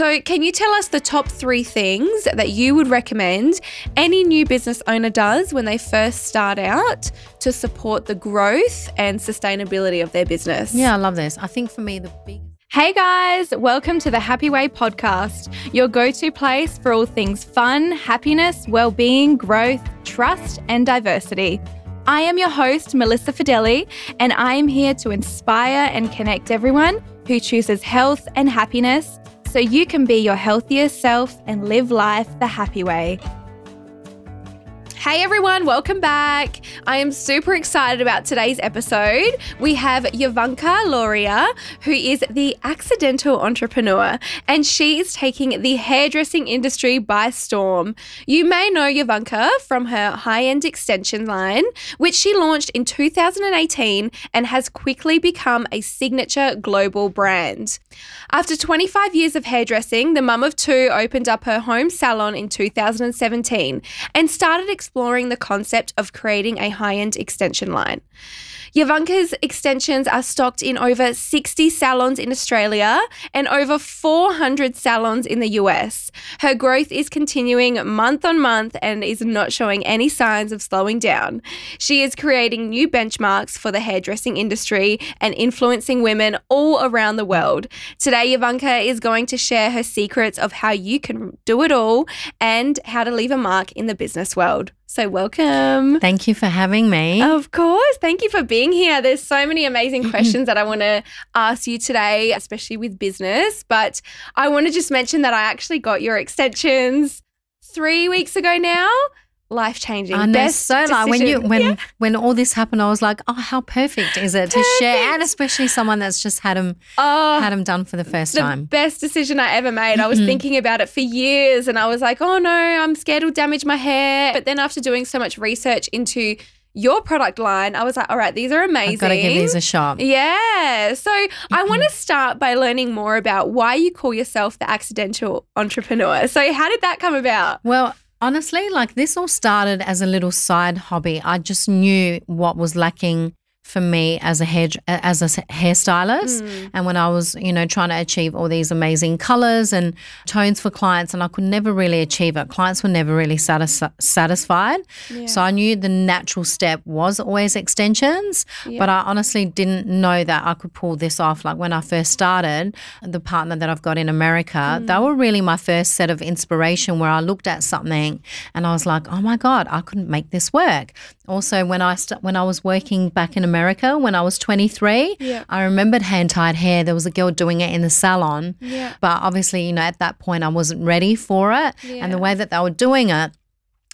So, can you tell us the top three things that you would recommend any new business owner does when they first start out to support the growth and sustainability of their business? Yeah, I love this. I think for me, the big Hey guys, welcome to the Happy Way podcast, your go to place for all things fun, happiness, well being, growth, trust, and diversity. I am your host, Melissa Fideli, and I am here to inspire and connect everyone who chooses health and happiness so you can be your healthiest self and live life the happy way. Hey everyone, welcome back. I am super excited about today's episode. We have Yovanka Loria, who is the accidental entrepreneur, and she is taking the hairdressing industry by storm. You may know Yovanka from her high end extension line, which she launched in 2018 and has quickly become a signature global brand. After 25 years of hairdressing, the mum of two opened up her home salon in 2017 and started exploring the concept of creating a high end extension line. Yovanka's extensions are stocked in over 60 salons in Australia and over 400 salons in the US. Her growth is continuing month on month and is not showing any signs of slowing down. She is creating new benchmarks for the hairdressing industry and influencing women all around the world. Today, Yovanka is going to share her secrets of how you can do it all and how to leave a mark in the business world. So, welcome. Thank you for having me. Of course. Thank you for being here. There's so many amazing questions that I want to ask you today, especially with business. But I want to just mention that I actually got your extensions three weeks ago now. Life changing. I know so like when you when yeah. when all this happened, I was like, oh, how perfect is it perfect. to share, and especially someone that's just had them oh, had them done for the first the time. Best decision I ever made. I was mm-hmm. thinking about it for years, and I was like, oh no, I'm scared it'll damage my hair. But then after doing so much research into your product line, I was like, all right, these are amazing. I've got to give these a shot. Yeah. So I mm-hmm. want to start by learning more about why you call yourself the accidental entrepreneur. So how did that come about? Well, Honestly, like this all started as a little side hobby. I just knew what was lacking for me as a hair as a hairstylist mm. and when I was you know trying to achieve all these amazing colors and tones for clients and I could never really achieve it clients were never really satis- satisfied yeah. so I knew the natural step was always extensions yeah. but I honestly didn't know that I could pull this off like when I first started the partner that I've got in America mm. they were really my first set of inspiration where I looked at something and I was like oh my god I couldn't make this work also when I st- when I was working back in America when I was 23. Yeah. I remembered hand tied hair. There was a girl doing it in the salon. Yeah. But obviously, you know, at that point, I wasn't ready for it. Yeah. And the way that they were doing it,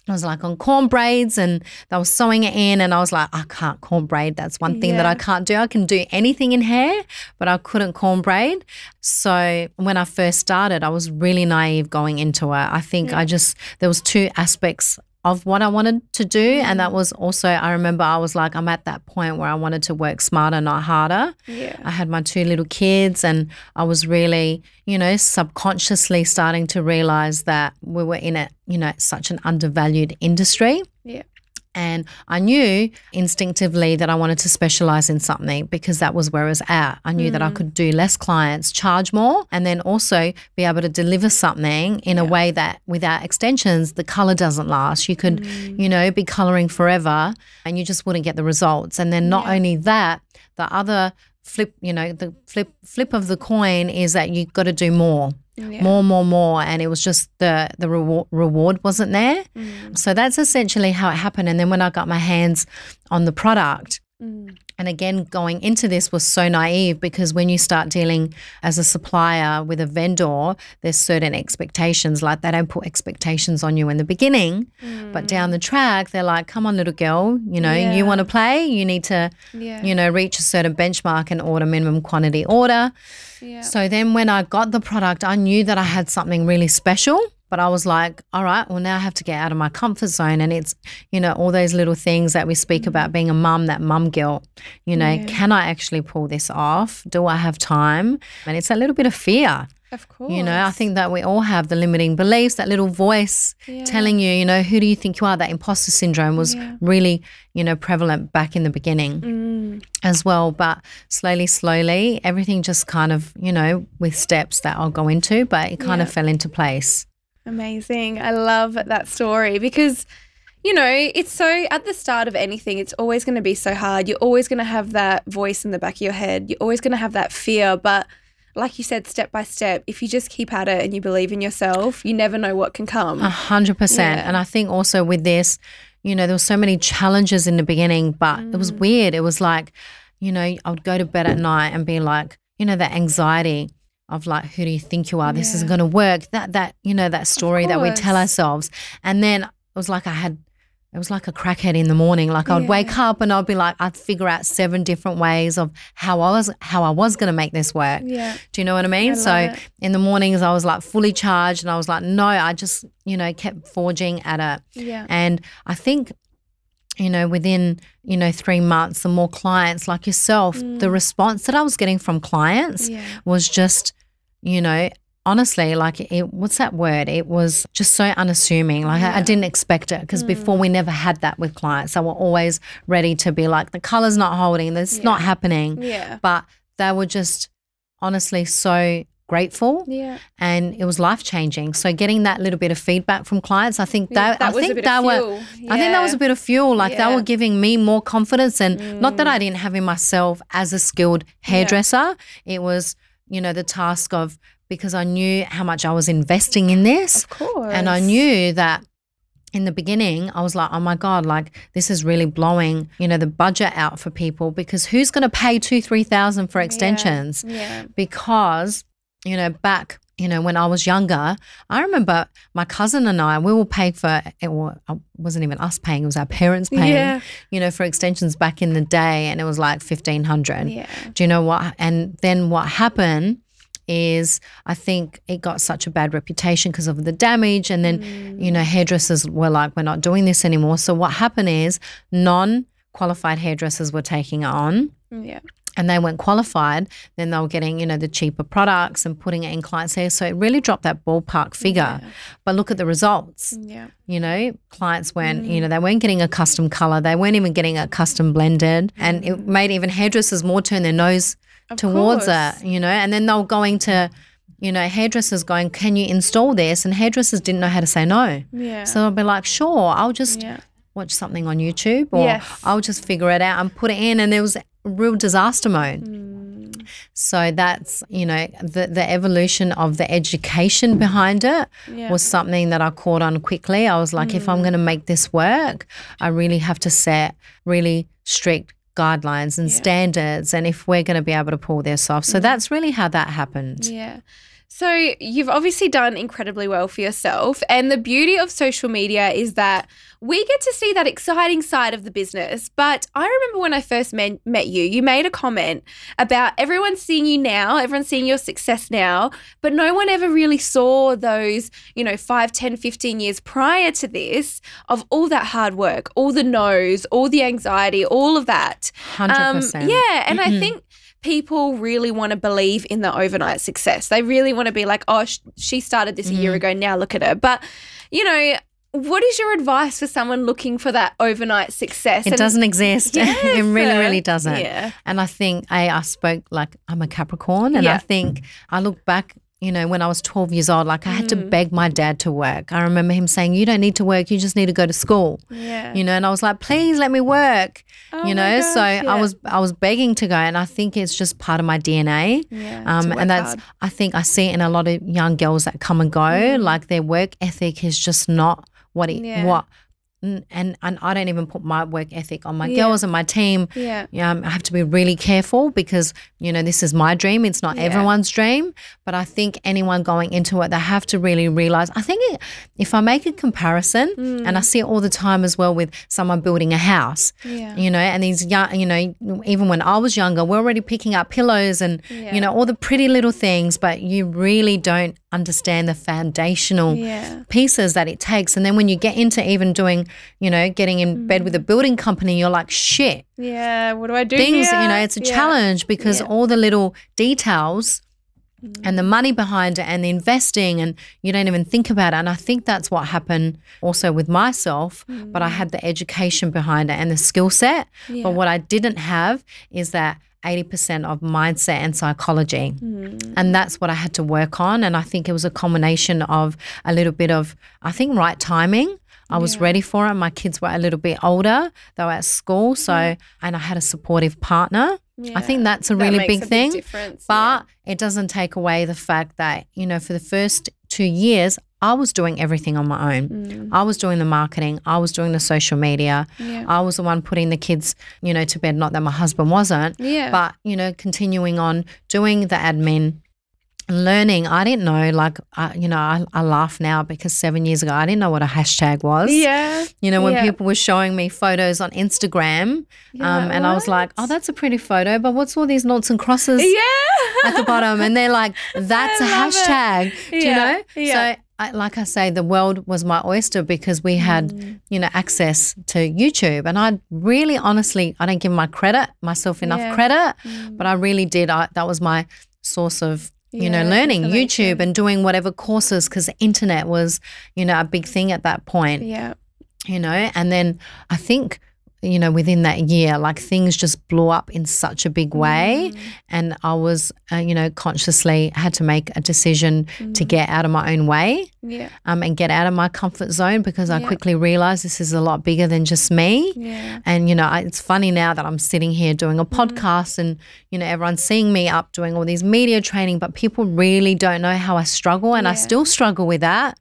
I was like on corn braids and they were sewing it in and I was like, I can't corn braid. That's one thing yeah. that I can't do. I can do anything in hair, but I couldn't corn braid. So when I first started, I was really naive going into it. I think yeah. I just there was two aspects of what I wanted to do. And that mm. was also, I remember I was like, I'm at that point where I wanted to work smarter, not harder. Yeah. I had my two little kids and I was really, you know, subconsciously starting to realize that we were in a, you know, such an undervalued industry. And I knew instinctively that I wanted to specialize in something because that was where I was at. I knew mm. that I mm. could do less clients, charge more, and then also be able to deliver something in yeah. a way that without extensions, the color doesn't last. You could, mm. you know, be coloring forever and you just wouldn't get the results. And then not yeah. only that, the other flip, you know, the flip flip of the coin is that you've got to do more yeah. more, more, more, and it was just the the reward reward wasn't there. Mm. So that's essentially how it happened. And then when I got my hands on the product. Mm. And again, going into this was so naive because when you start dealing as a supplier with a vendor, there's certain expectations. Like they don't put expectations on you in the beginning, mm. but down the track, they're like, come on, little girl, you know, yeah. you want to play, you need to, yeah. you know, reach a certain benchmark and order minimum quantity order. Yeah. So then when I got the product, I knew that I had something really special. But I was like, all right, well, now I have to get out of my comfort zone. And it's, you know, all those little things that we speak mm. about being a mum, that mum guilt. You know, yeah. can I actually pull this off? Do I have time? And it's a little bit of fear. Of course. You know, I think that we all have the limiting beliefs, that little voice yeah. telling you, you know, who do you think you are? That imposter syndrome was yeah. really, you know, prevalent back in the beginning. Mm. as well. But slowly, slowly, everything just kind of, you know, with steps that I'll go into, but it kind Yeah. of fell into place. Amazing. I love that story because, you know, it's so at the start of anything, it's always going to be so hard. You're always going to have that voice in the back of your head. You're always going to have that fear. But like you said, step by step, if you just keep at it and you believe in yourself, you never know what can come. A hundred percent. And I think also with this, you know, there were so many challenges in the beginning, but it was mm. weird. It was like, you know, I would go to bed at night and be like, you know, that anxiety of like, who do you think you are? This isn't going to work. That that you know that story that we tell ourselves. And then it was like I had. It was like a crackhead in the morning. Like I'd wake up and I'd be like, I'd figure out seven different ways of how I was how I was going to make this work. Yeah. Do you know what I mean? I so it. in the mornings, I was like fully charged, and I was like, no, I just you know kept forging at it. Yeah. And I think, you know, within, you know, three months, the more clients like yourself, the response that I was getting from clients Mm. Yeah. was just, you know, honestly, like it, what's that word? It was just so unassuming. Like I, I didn't expect it because before Mm. we never had that with clients. They were always ready to be like, the color's not holding, this is not happening. Yeah. But they were just honestly so grateful Yeah. and it was life changing. So getting that little bit of feedback from clients, I think that, that I was a think bit they of were fuel. I think that was a bit of fuel. Like they Yeah. Mm. were giving me more confidence and not that I didn't have in myself as a skilled hairdresser. It was, you know, the task of because I knew how much I was investing in this. Of course. And I knew that in the beginning, I was like, oh my God, like this is really blowing, you know, the budget out for people because who's going to pay two, 3,000 for extensions? Yeah. because you know back you know when i was younger i remember my cousin and i we were paying for it uh, wasn't even us paying it was our parents paying Yeah. you know for extensions back in the day and it was like 1500 Yeah. do you know what and then what happened is i think it got such a bad reputation because of the damage and then mm. you know hairdressers were like we're not doing this anymore so what happened is non qualified hairdressers were taking it on mm, Yeah. And they weren't qualified, then they were getting, you know, the cheaper products and putting it in clients' hair. So it really dropped that ballpark figure. But look at the results. Yeah. You know, clients weren't, you mm. know, they weren't getting a custom color. They weren't even getting a custom blended. And it mm. made even hairdressers more turn their nose towards course. it, you know, and then they were going to, you know, hairdressers going, Can you install this? And hairdressers didn't know how to say no. Yeah. So they'll be like, Sure, I'll just yeah. Watch something on YouTube or Yes. I'll just figure it out and put it in. And it was real disaster mode. Mm. So that's, you know, the, the evolution of the education behind it Yeah. was something that I caught on quickly. I was like, if I'm going to make this work, I really have to set really strict guidelines and standards and if we're going to be able to pull this off. So that's really how that happened. Yeah. So you've obviously done incredibly well for yourself. And the beauty of social media is that we get to see that exciting side of the business. But I remember when I first met, met you, you made a comment about everyone seeing you now, everyone seeing your success now, but no one ever really saw those, you know, 5, 10, 15 years prior to this of all that hard work, all the no's, all the anxiety, all of that. 100%. Um, yeah, and I think people really want to believe in the overnight success. They really want to be like, oh, sh- she started this a year mm. ago. Now look at her. But you know, what is your advice for someone looking for that overnight success? It And- doesn't exist. Yes. it really, really doesn't. Yeah. And I think I, I spoke like I'm a Capricorn, and Yeah. I think I look back. You know, when I was 12 years old, like I had to Mm. beg my dad to work. I remember him saying, "You don't need to work. You just need to go to school." Yeah. You know, and I was like, "Please let me work." Oh you know, gosh, so yeah. I was I was begging to go, and I think it's just part of my DNA. Yeah, Um, and that's hard. I think I see it in a lot of young girls that come and go. Like their work ethic is just not what it Yeah. what. And, and I don't even put my work ethic on my Yeah. girls and my team. Yeah. Um, I have to be really careful because you know this is my dream. It's not Yeah. everyone's dream, but I think anyone going into it, they have to really realize. I think it, if I make a comparison, and I see it all the time as well with someone building a house, Yeah. you know, and these young, you know, even when I was younger, we're already picking up pillows and you know all the pretty little things, but you really don't understand the foundational Yeah. pieces that it takes. And then when you get into even doing, you know, getting in bed with a mm. building company, you're like, shit, Yeah. What do I do? things, here? you know, it's a Yeah. challenge because Yeah. all the little details and the money behind it and the investing and you don't even think about it. And i think that's what happened also with myself but i had the education behind it and the skill set. Yeah. but what i didn't have is that 80% of mindset and psychology. Mm. And that's what i had to work on. And i think it was a combination of a little bit of i think right timing I was Yeah. ready for it. My kids were a little bit older. They were at school. So, and I had a supportive partner. I think that's a That really big a thing. But it doesn't take away the fact that, you know, for the first two years, I was doing everything on my own. Mm. I was doing the marketing, I was doing the social media, yeah. I was the one putting the kids, you know, to bed. Not that my husband wasn't, yeah. but, you know, continuing on doing the admin. Learning, I didn't know. Like, I, you know, I, I laugh now because seven years ago, I didn't know what a hashtag was. yeah. You know, when Yeah. people were showing me photos on Instagram, You're um, and I was like, oh, that's a pretty photo, but what's all these noughts and crosses Yeah. at the bottom? And they're like, that's a hashtag. Do you know? yeah. So, I, like I say, the world was my oyster because we had, Mm. you know, access to YouTube. And I really, honestly, I don't give my credit, myself enough Yeah. credit, Mm. but I really did. I, that was my source of you know learning youtube and doing whatever courses because the internet was you know a big thing at that point Yeah. you know and then i think you know within that year like things just blew up in such a big way Mm. and i was uh, you know consciously had to make a decision to Mm. get out of my own way Yeah. um, and get out of my comfort zone because i Yeah. quickly realized this is a lot bigger than just me Yeah. and you know I, it's funny now that i'm sitting here doing a Mm. podcast and you know everyone's seeing me up doing all these media training but people really don't know how i struggle and i still struggle with that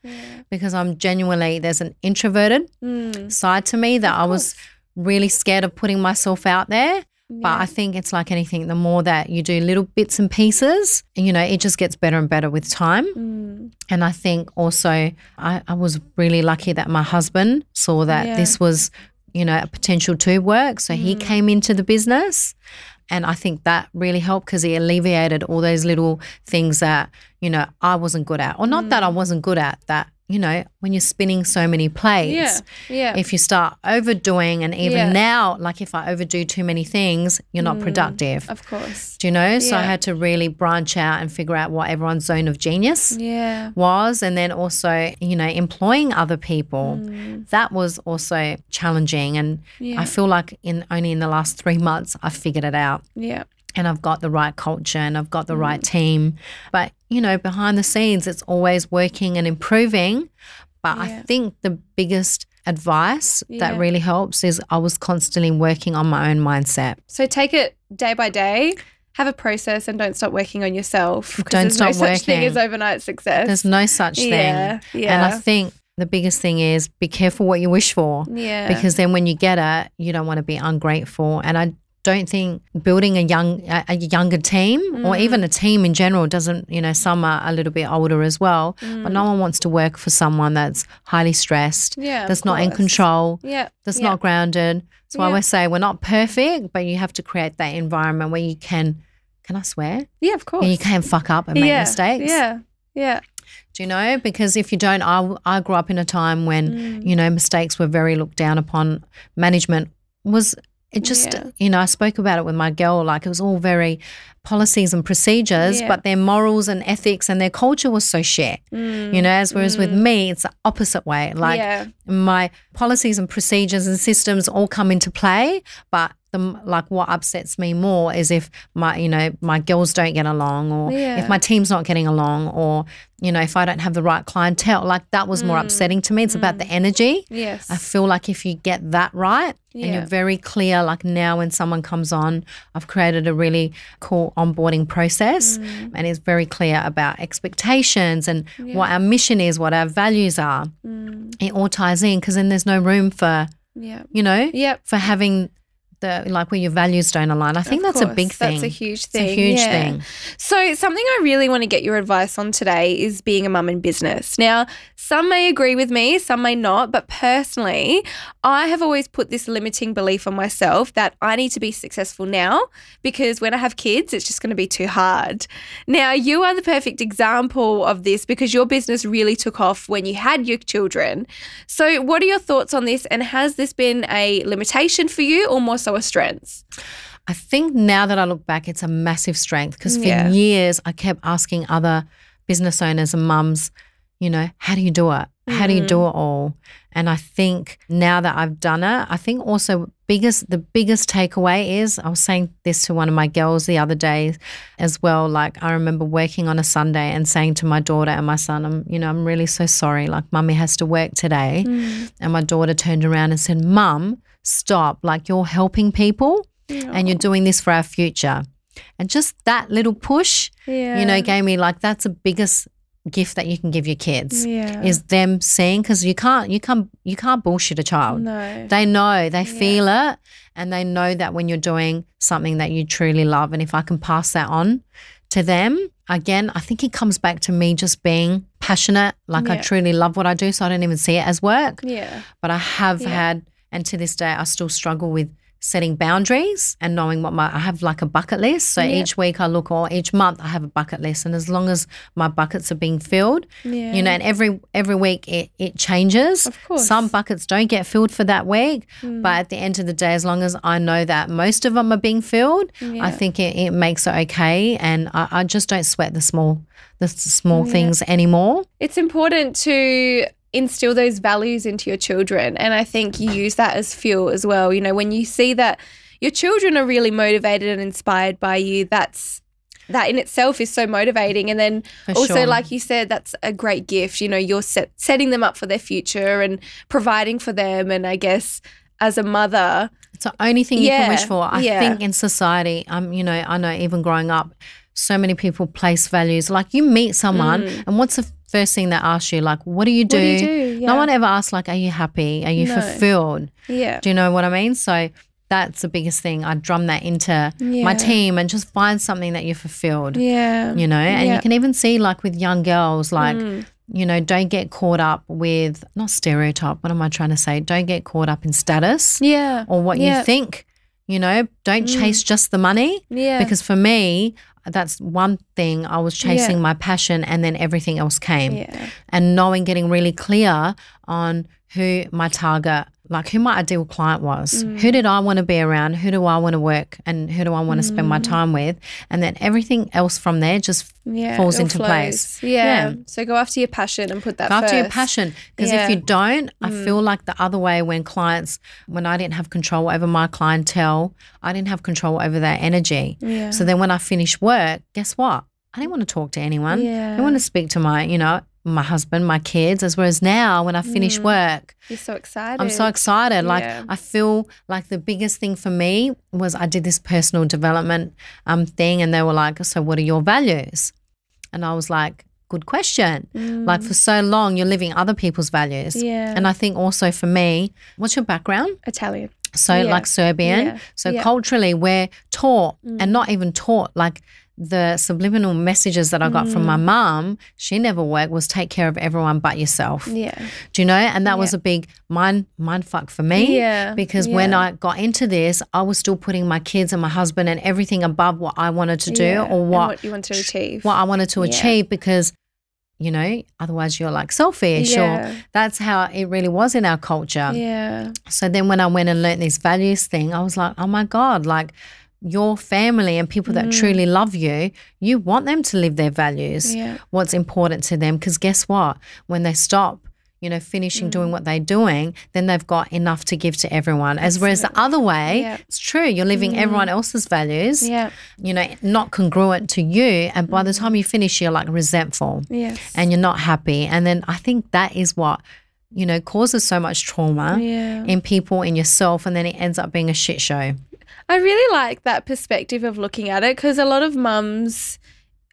because i'm genuinely there's an introverted Mm. side to me that I was really scared of putting myself out there. But I think it's like anything, the more that you do little bits and pieces, you know, it just gets better and better with time. Mm. And I think also I, I was really lucky that my husband saw that Yeah. this was, you know, a potential to work. So he Mm. came into the business. And I think that really helped because he alleviated all those little things that, you know, I wasn't good at. Or not that I wasn't good at, that, you know, when you're spinning so many plates Yeah. Yeah. if you start overdoing and even Yeah. now like if i overdo too many things you're not Mm. productive of course. do you know so i had to really branch out and figure out what everyone's zone of genius Yeah. was and then also you know employing other people Mm. that was also challenging and Yeah. i feel like in only in the last three months i figured it out Yeah. And I've got the right culture and I've got the right Mm. team. But, you know, behind the scenes, it's always working and improving. But I think the biggest advice Yeah. that really helps is I was constantly working on my own mindset. So take it day by day. Have a process and don't stop working on yourself. Don't there's no stop such thing as overnight success. There's no such thing. Yeah. Yeah. And I think the biggest thing is be careful what you wish for. yeah. because then when you get it, you don't want to be ungrateful. And I don't think building a young a, a younger team or Mm. even a team in general doesn't you know some are a little bit older as well but no one wants to work for someone that's highly stressed Mm. yeah, that's not in control Yeah. that's yeah. not grounded that's why Yeah. always say we're not perfect but you have to create that environment where you can can I swear Yeah, of course. and you can fuck up and make yeah. mistakes Yeah. Yeah. do you know because if you don't I, I grew up in a time when Mm. you know, mistakes were very looked down upon. Management was it just Yeah. you know, I spoke about it with my girl, like it was all very policies and procedures, Yeah. but their morals and ethics and their culture was so shit. Mm. You know, as whereas with mm. me, it's the opposite way. Like yeah. my policies and procedures and systems all come into play, but the like what upsets me more is if my you know my girls don't get along or Yeah. if my team's not getting along or you know if I don't have the right clientele like that was more Mm. upsetting to me it's about the energy Yes. I feel like if you get that right and you're very clear like now when someone comes on I've created a really cool onboarding process Mm. and it's very clear about expectations and what our mission is what our values are Mm. it all ties in because then there's no room for Yeah. you know Yep. for having the like where your values don't align i think Of that's a big thing That's a huge it's thing. a huge yeah. thing So, something I really want to get your advice on today is being a mum in business. Now, some may agree with me, some may not, but personally, I have always put this limiting belief on myself that I need to be successful now because when I have kids, it's just going to be too hard. Now, you are the perfect example of this because your business really took off when you had your children. So, what are your thoughts on this, and has this been a limitation for you or more so a strength? I think now that I look back, it's a massive strength because for Yeah. years I kept asking other business owners and mums, you know, how do you do it? How do you do mm-hmm. it all? And I think now that I've done it, I think also biggest the biggest takeaway is I was saying this to one of my girls the other day as well. Like I remember working on a Sunday and saying to my daughter and my son, I'm you know, I'm really so sorry. Like mummy has to work today. Mm. And my daughter turned around and said, Mum, stop. Like you're helping people and you're doing this for our future. And just that little push, Yeah. you know, gave me like that's the biggest gift that you can give your kids Yeah. is them seeing because you can't you can't you can't bullshit a child. no. They know, they feel it, and they know that when you're doing something that you truly love. And if I can pass that on to them, again, I think it comes back to me just being passionate. Like I truly love what I do, so I don't even see it as work. Yeah. But I have Yeah. had, and to this day, I still struggle with setting boundaries and knowing what my I have like a bucket list. So Yeah. each week I look or each month I have a bucket list, and as long as my buckets are being filled, Yeah. you know, and every every week it, it changes. Of course. Some buckets don't get filled for that week, Hmm. but at the end of the day, as long as I know that most of them are being filled, Yeah. I think it, it makes it okay. And I, I just don't sweat the small the small things anymore. it's important to instill those values into your children and i think you use that as fuel as well you know when you see that your children are really motivated and inspired by you that's that in itself is so motivating and then For also sure. like you said that's a great gift you know you're set, setting them up for their future and providing for them and i guess as a mother It's the only thing you can wish for. I yeah. think in society, um, you know, I know even growing up, so many people place values. Like you meet someone, and what's the first thing they ask you? Like, what do you do? Mm. do you do yeah. No one ever asks, like, are you happy? Are you No. fulfilled? yeah Do you know what I mean? So that's the biggest thing. I drum that into my team and just find something that you're fulfilled. yeah You know, and Yeah. you can even see like with young girls, like, Mm. you know, don't get caught up with not stereotype. What am I trying to say? Don't get caught up in status yeah or what Yeah. you think. You know, don't chase just the money yeah because for me, that's one thing. I was chasing my passion and then everything else came yeah and knowing, getting really clear on who my target, like who my ideal client was. Mm. Who did I want to be around? Who do I want to work and who do I want to spend Mm. my time with? And then everything else from there just yeah, falls into flows. place. Yeah. Yeah. So go after your passion and put that go after your passion. Because Yeah. Mm. if you don't, I feel like the other way when clients, when I didn't have control over my clientele, I didn't have control over their energy. Yeah. So then when I finished work, guess what? I didn't want to talk to anyone. I Yeah. didn't want to speak to my, you know, my husband, my kids, as whereas now when I finish work, You're so excited. I'm so excited. Like I feel like the biggest thing for me was I did this personal development um thing and they were like, So what are your values? And I was like, Good question. Like for so long you're living other people's values. Mm. Yeah. And I think also for me, what's your background? Italian. So Yeah. like Serbian. Yeah. So Yeah. Mm. culturally we're taught and not even taught like the subliminal messages that I got from Mm. my mom, she never worked, was take care of everyone but yourself. Yeah. Do you know? And that was a big mind mind fuck for me. Yeah, Because when. I got into this, I was still putting my kids and my husband and everything above what I wanted to do Yeah. or what what you want to achieve. what I wanted to Yeah. achieve because you know, otherwise you're like selfish Yeah. or that's how it really was in our culture. yeah. So then when I went and learned this values thing, I was like, oh my God, like your family and people Mm. that truly love you, you want them to live their values, Yeah. what's important to them. Because guess what? When they stop, you know, finishing Mm. doing what they're doing, then they've got enough to give to everyone. As whereas the other way, Yeah. it's true, you're living everyone else's values, Yeah. you know, not congruent to you. And by the Mm. time you finish, you're like resentful Yes. and you're not happy. And then I think that is what, you know, causes so much trauma yeah. in people, in yourself, and then it ends up being a shit show. I really like that perspective of looking at it because a lot of mums,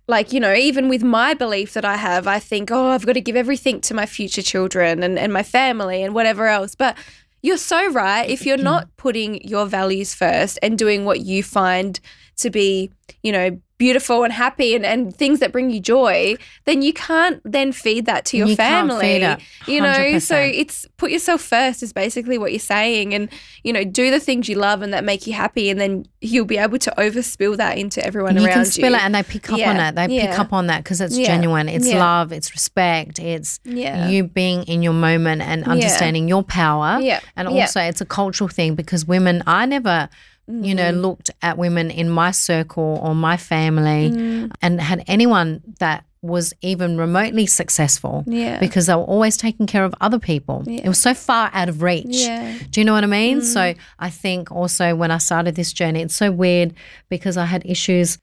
like, you know, even with my belief that I have, I think, oh, I've got to give everything to my future children and, and my family and whatever else. But you're so right. If you're not putting your values first and doing what you find to be, you know, beautiful and happy and, and things that bring you joy, then you can't then feed that to your You family. You know, so it's put yourself first is basically what you're saying and you know, do the things you love and that make you happy and then you'll be able to overspill that into everyone you around can spill you. it and they pick up on Yeah, it. They pick up on that because it's Yeah, genuine. It's yeah. love, it's respect, it's Yeah. you being in your moment and understanding your power. Yeah, And yeah. also, it's a cultural thing because women, I never you know, mm-hmm. looked at women in my circle or my family Mm. and had anyone that was even remotely successful Yeah. because they were always taking care of other people. Yeah. It was so far out of reach. Yeah. Do you know what I mean? So mm-hmm. I think also when I started this journey, it's so weird because I had issues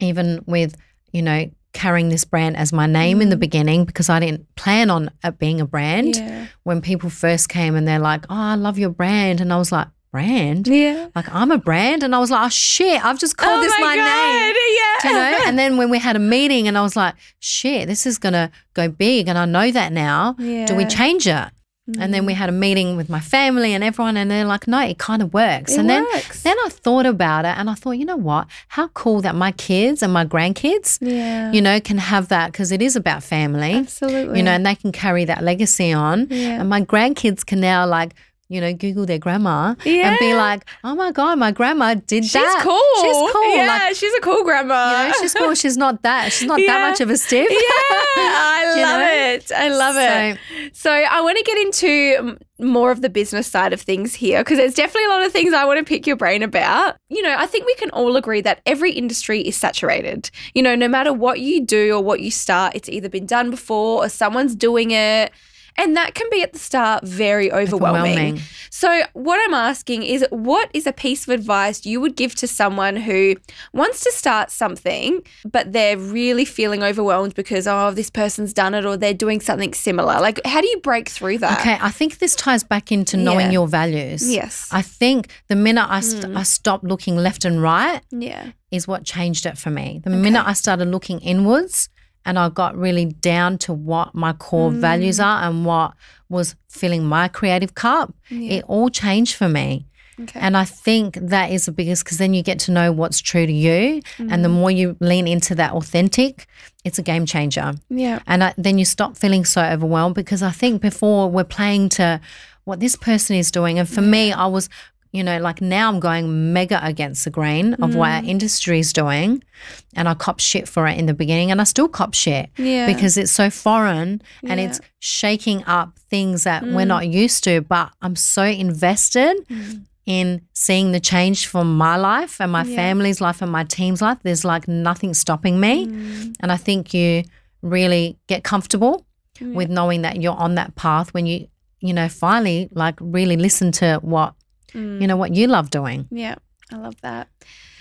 even with, you know, carrying this brand as my name in the mm-hmm. beginning because I didn't plan on it being a brand. Yeah. When people first came and they're like, oh, I love your brand. And I was like, brand? Yeah. Like, I'm a brand. And I was like, oh, shit, I've just called this my, name. Yeah. You know? And then when we had a meeting and I was like, shit, this is going to go big. And I know that now. Yeah. Do we Mm. change it? And then we had a meeting with my family and everyone, and they're like, no, it kind of works. It and then, works. then I thought about it and I thought, you know what? How cool that my kids and my grandkids, Yeah. you know, can have that because it is about family, Absolutely. you know, and they can carry that legacy on. Yeah. And my grandkids can now, like, you know, Google their grandma and be like, oh my God, my grandma did She's that. She's cool. She's cool. Yeah, Like, she's a cool grandma. you know, she's cool. She's not that. She's not Yeah. that much of a stiff. Yeah, I love know? it. I love it. So I want to get into more of the business side of things here because there's definitely a lot of things I want to pick your brain about. You know, I think we can all agree that every industry is saturated. You know, no matter what you do or what you start, it's either been done before or someone's doing it. And that can be at the start very overwhelming. Overwhelming. So, what I'm asking is what is a piece of advice you would give to someone who wants to start something, but they're really feeling overwhelmed because, oh, this person's done it or they're doing something similar? Like, how do you break through that? Okay, I think this ties back into knowing Yeah. your values. Yes. I think the minute I, st- mm. I stopped looking left and right yeah. is what changed it for me. The minute I started looking inwards and I got really down to what my core Mm. values are and what was filling my creative cup, it all changed for me. Okay. And I think that is the biggest because then you get to know what's true to you. And Mm. the more you lean into that authentic, it's a game changer. yeah. And I, then you stop feeling so overwhelmed because I think before we're playing to what this person is doing. And for me, I was, you know, like now I'm going mega against the grain of what our mm. industry is doing. And I cop shit for it in the beginning and I still cop shit Yeah. because it's so foreign and Yeah. it's shaking up things that we're mm. not used to. But I'm so invested mm. in seeing the change for my life and my Yeah. family's life and my team's life. There's like nothing stopping me. And I think you really get comfortable with knowing that you're on that path when you, you know, finally like really listen to what, you know, what you love doing. Yeah, I love that.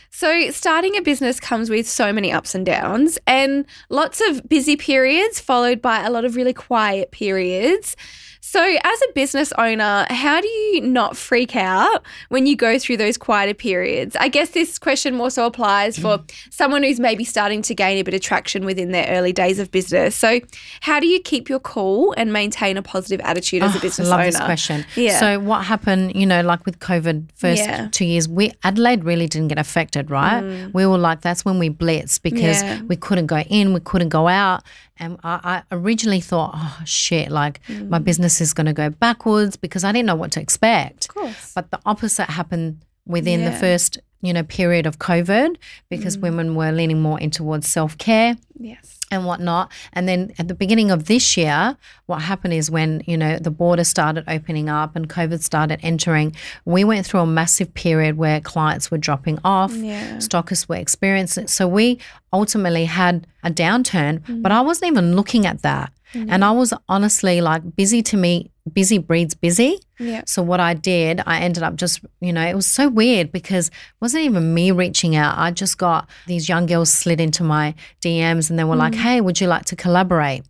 So, starting a business comes with so many ups and downs, and lots of busy periods followed by a lot of really quiet periods. So, as a business owner, how do you not freak out when you go through those quieter periods? I guess this question more so applies for someone who's maybe starting to gain a bit of traction within their early days of business. So, how do you keep your cool and maintain a positive attitude as a Oh, business love owner? this question. Yeah. So what happened, you know, like with COVID first Yeah. two years, we Adelaide really didn't get affected, right? We were like, that's when we blitzed because Mm. Yeah. we couldn't go in, we couldn't go out. And I, I originally thought, oh shit, like Mm. my business is gonna go backwards because I didn't know what to expect. Of course. But the opposite happened within the first, you know, period of COVID because mm. women were leaning more in towards self care Yes. and whatnot. And then at the beginning of this year, what happened is when, you know, the border started opening up and COVID started entering, we went through a massive period where clients were dropping off, Yeah. stockers were experiencing. So we ultimately had a downturn, but mm. I wasn't even looking at that. Mm-hmm. And I was honestly like busy to me, busy breeds busy. Yeah. So what I did, I ended up just, you know, it was so weird because it wasn't even me reaching out. I just got these young girls slid into my DMs and they were like, mm. "Hey, would you like to collaborate?"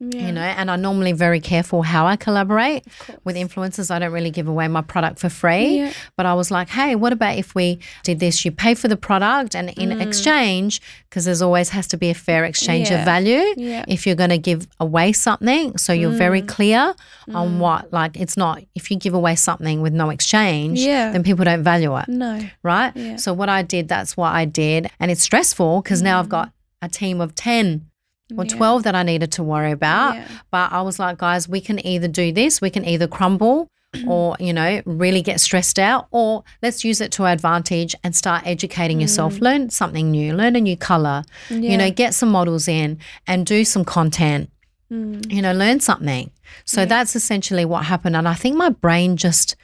Yeah. You know, and I'm normally very careful how I collaborate with influencers. I don't really give away my product for free. Yeah. But I was like, "Hey, what about if we did this? You pay for the product and in mm. exchange because there's always has to be a fair exchange Yeah. of value if you're going to give away something so you're very mm. clear on mm. what like it's not if you give away something with no exchange then people don't value it No. right so what i did that's what i did and it's stressful because now i've got a team of 10 or Yeah. 12 that i needed to worry about Yeah. but i was like guys we can either do this we can either crumble or you know really get stressed out or let's use it to our advantage and start educating yourself learn something new learn a new color Mm. Yeah. you know get some models in and do some content Mm. you know learn something so that's essentially what happened and i think my brain just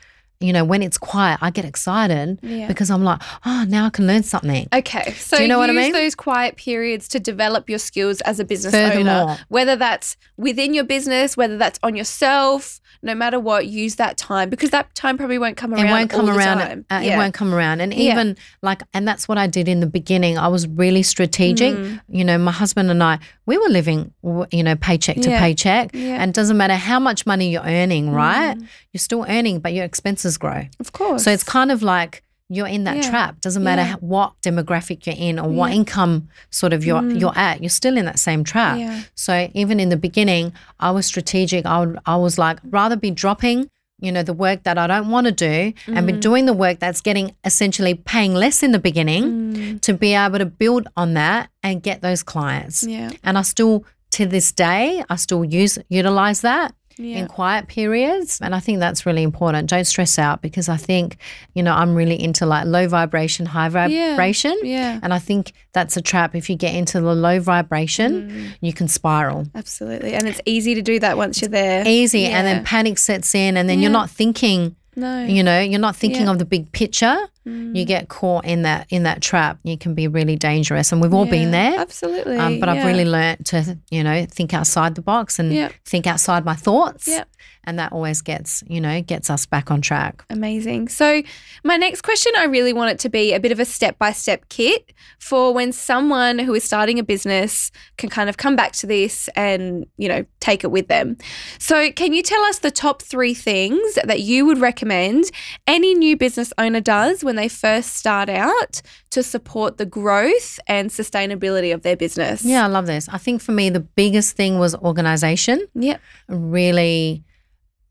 you know, when it's quiet, I get excited Yeah. because I'm like, oh, now I can learn something. Okay, so Do you know what I use mean? those quiet periods to develop your skills as a business Furthermore. owner, whether that's within your business, whether that's on yourself. No matter what, use that time because that time probably won't come around. it won't come around. time. Uh, It won't come around. And Yeah. even like, and that's what I did in the beginning. I was really strategic. Mm. You know, my husband and I, we were living, you know, paycheck to Yeah. paycheck. Yeah. And it doesn't matter how much money you're earning, right? Mm. You're still earning, but your expenses grow. Of course. So it's kind of like you're in that Yeah. trap. Doesn't matter Yeah. what demographic you're in or what Yeah. income sort of you're Mm. you're at. You're still in that same trap. So even in the beginning, I was strategic. I would, I was like rather be dropping. You know, the work that I don't want to do and be Mm. doing the work that's getting essentially paying less in the beginning Mm. to be able to build on that and get those clients. Yeah. And I still, to this day, I still use utilize that Yeah. in quiet periods. And I think that's really important. Don't stress out because I think, you know, I'm really into like low vibration, high vibration. Yeah. And I think that's a trap. If you get into the low vibration, Mm. you can spiral. Absolutely. And it's easy to do that once you're there. Easy. And then panic sets in, and then you're not thinking, No. you know, you're not thinking Yeah. of the big picture. Mm. You get caught in that in that trap. You can be really dangerous. And we've all been there. Absolutely. Um, but I've really learnt to, you know, think outside the box and Yeah. think outside my thoughts. Yeah. And that always gets, you know, gets us back on track. Amazing. So, my next question, I really want it to be a bit of a step by step kit for when someone who is starting a business can kind of come back to this and, you know, take it with them. So, can you tell us the top three things that you would recommend any new business owner does when they first start out to support the growth and sustainability of their business? Yeah, I love this. I think for me, the biggest thing was organization, Yep. really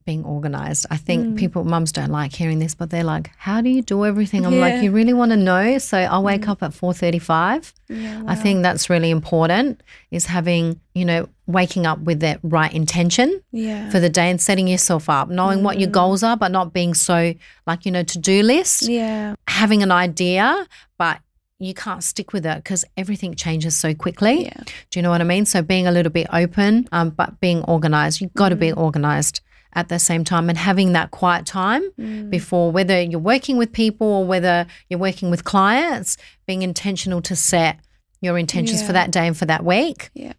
being organized. I think Mm. people, mums don't like hearing this, but they're like, how do you do everything? I'm Yeah. like, you really want to know? So I'll wake Mm. up at 4.35. Yeah, I think that's really important is having, you know, waking up with that right intention Yeah. for the day and setting yourself up, knowing what your Mm. goals are, but not being so like, you know, to-do list, yeah. having an idea, but you can't stick with it because everything changes so quickly. Yeah. Do you know what I mean? So being a little bit open, um, but being organized. You've got to be organized at the same time and having that quiet time Mm. before whether you're working with people or whether you're working with clients, being intentional to set your intentions Yeah. for that day and for that week. Yeah.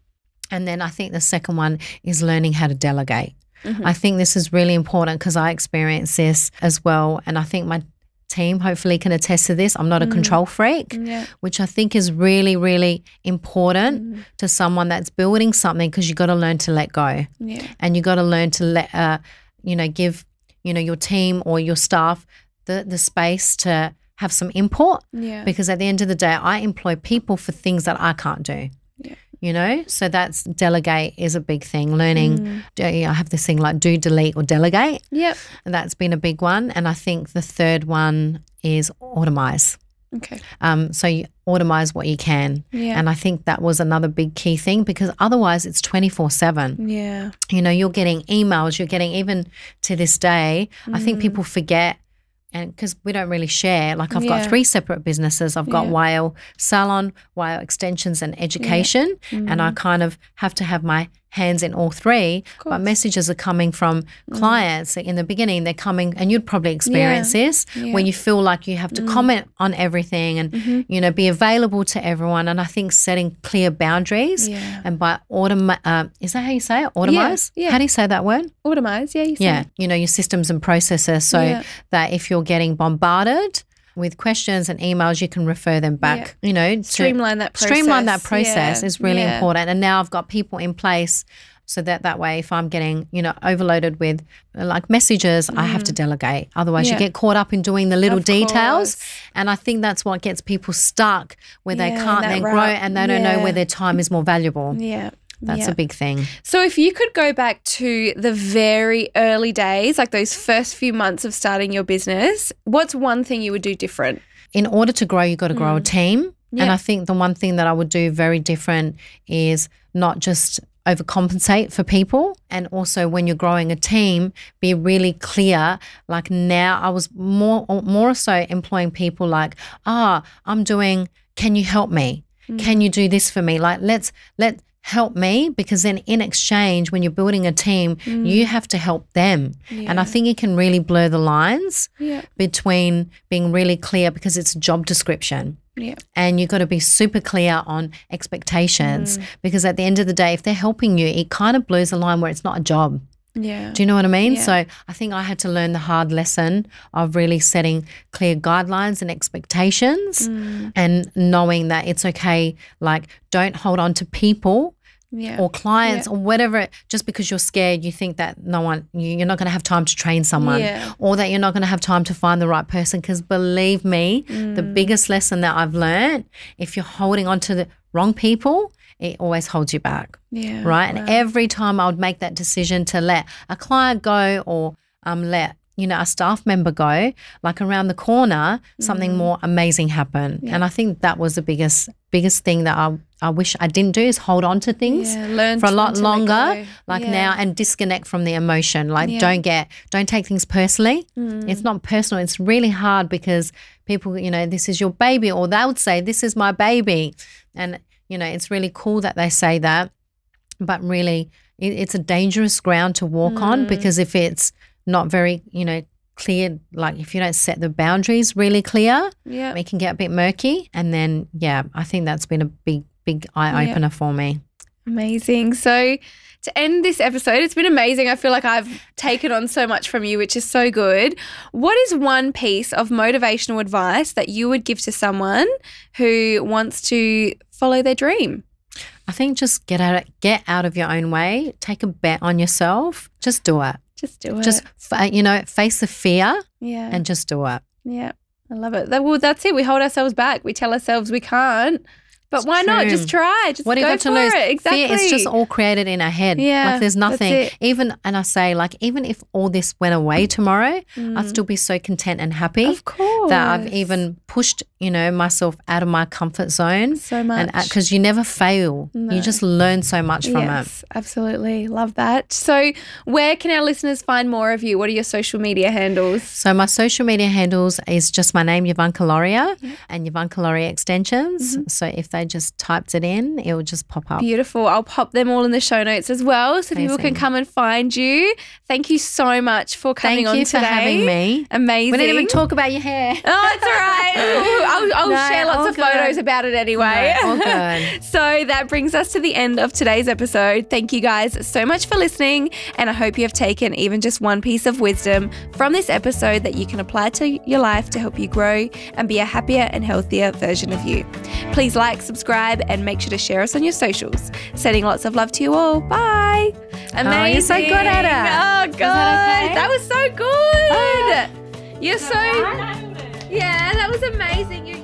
And then I think the second one is learning how to delegate. Mhm. I think this is really important because I experience this as well. And I think my team hopefully can attest to this. I'm not a Mm. control freak, Yeah. which I think is really, really important Mm. to someone that's building something because you got to learn to let go Yeah. and you got to learn to let, uh, you know, give, you know, your team or your staff the, the space to have some input Yeah. because at the end of the day, I employ people for things that I can't do. You know, so that's delegate is a big thing. Learning, Mm. do- I have this thing like do, delete, or delegate. Yep. And that's been a big one. And I think the third one is automize. Okay. Um, so you automize what you can. Yeah. And I think that was another big key thing because otherwise it's 24 7. yeah. You know, you're getting emails, you're getting even to this day, I think Mm. people forget. And because we don't really share, like I've Yeah. got three separate businesses. I've got Yeah. Whale Salon, Whale Extensions, and Education. And I mm. kind of have to have my hands in all three. But messages are coming from clients in the beginning. They're coming, and you'd probably experience this Yeah. when you feel like you have to comment on everything and Mhm. you know be available to everyone. And I think setting clear boundaries Yeah. and by autom uh, is that how you say it? Automize. yeah. How do you say that word? Automize. Yeah. You Yeah, it. you know your systems and processes so Yeah. that if you're getting bombarded with questions and emails, you can refer them back. You know, Streamline that process. streamline that process Yeah. is really Yeah. important. And now I've got people in place so that that way, if I'm getting you know overloaded with uh, like messages, I have to delegate. Otherwise, Mm. Yeah. you get caught up in doing the little Of details. course. And I think that's what gets people stuck where they Yeah, in can't then rut. grow and they don't know where their time is more valuable. Yeah. That's yeah. a big thing. So, if you could go back to the very early days, like those first few months of starting your business, what's one thing you would do different? in order to grow, you've got to grow a team. And Mm. I think the one thing that I would do very different is not just overcompensate for people. And also when you're growing a team, be really clear. Like now I was more more so employing people like, ah, I'm doing, can you help me? Mm. Can you do this for me? Like let's let help me because then in exchange when you're building a team you have to help them and i think it can really blur the lines Yeah. between being really clear because it's a job description Yeah. and you've got to be super clear on expectations Mm. because at the end of the day if they're helping you it kind of blurs the line where it's not a job Yeah. do you know what I mean? Yeah. So I think I had to learn the hard lesson of really setting clear guidelines and expectations Mm. and knowing that it's okay. Like, don't hold on to people Yeah. or clients or whatever just because you're scared you think that no one you- you're not going to have time to train someone Yeah. or that you're not going to have time to find the right person because believe me the Mm. biggest lesson that i've learned if you're holding on to the wrong people it always holds you back yeah. right? And every time I would make that decision to let a client go or um, let you know a staff member go, like around the corner, something Mm. more amazing happened. And I think that was the biggest biggest thing that I I wish I didn't do is hold on to things. Yeah, For a lot longer, like Yeah. now, and disconnect from the emotion. Like, Yeah. don't get, don't take things personally. Mm. It's not personal. It's really hard because people, you know, this is your baby, or they would say, "This is my baby," and you know, it's really cool that they say that but really it, it's a dangerous ground to walk on mm. because if it's not very you know clear like if you don't set the boundaries really clear Yeah. it can get a bit murky and then yeah i think that's been a big big eye opener for me Amazing. So, to end this episode, it's been amazing. I feel like I've taken on so much from you, which is so good. What is one piece of motivational advice that you would give to someone who wants to follow their dream? i think just get out get out of your own way take a bet on yourself just do it Just do it. just you know face the fear yeah. and just do it yeah. I love it. Well, that's it. We hold ourselves back. We tell ourselves we can't. But It's why not? Just try. Just what do go you got to for lose? it. Exactly. Fear is just all created in our head. Yeah, like there's nothing. it. Even and I say like even if all this went away tomorrow, I'd still be so content and happy Mm. Of course. that I've even pushed you know myself out of my comfort zone. so much. And because you never fail, No. you just learn so much from it. yes, absolutely. Love that. So, where can our listeners find more of you? What are your social media handles? So my social media handles is just my name, Yovanka Loria, and Yovanka Loria Extensions. Mm-hmm. So if they just typed it in, it will just pop up. Beautiful. I'll pop them all in the show notes as well so people can come and find you. Thank you so much for coming Thank on you today. for having me. Amazing. We didn't even talk about your hair. Oh, it's all right. I'll, I'll No, share lots of good. photos about it anyway. No, all good. so that brings us to the end of today's episode. Thank you guys so much for listening, and I hope you have taken even just one piece of wisdom from this episode that you can apply to your life to help you grow and be a happier and healthier version of you. Please like, subscribe, and make sure to share us on your socials. Sending lots of love to you all. Bye. Amazing. Oh, you're so good at it. Oh, God. that okay? that was so good. You're so. Yeah, that was amazing. You,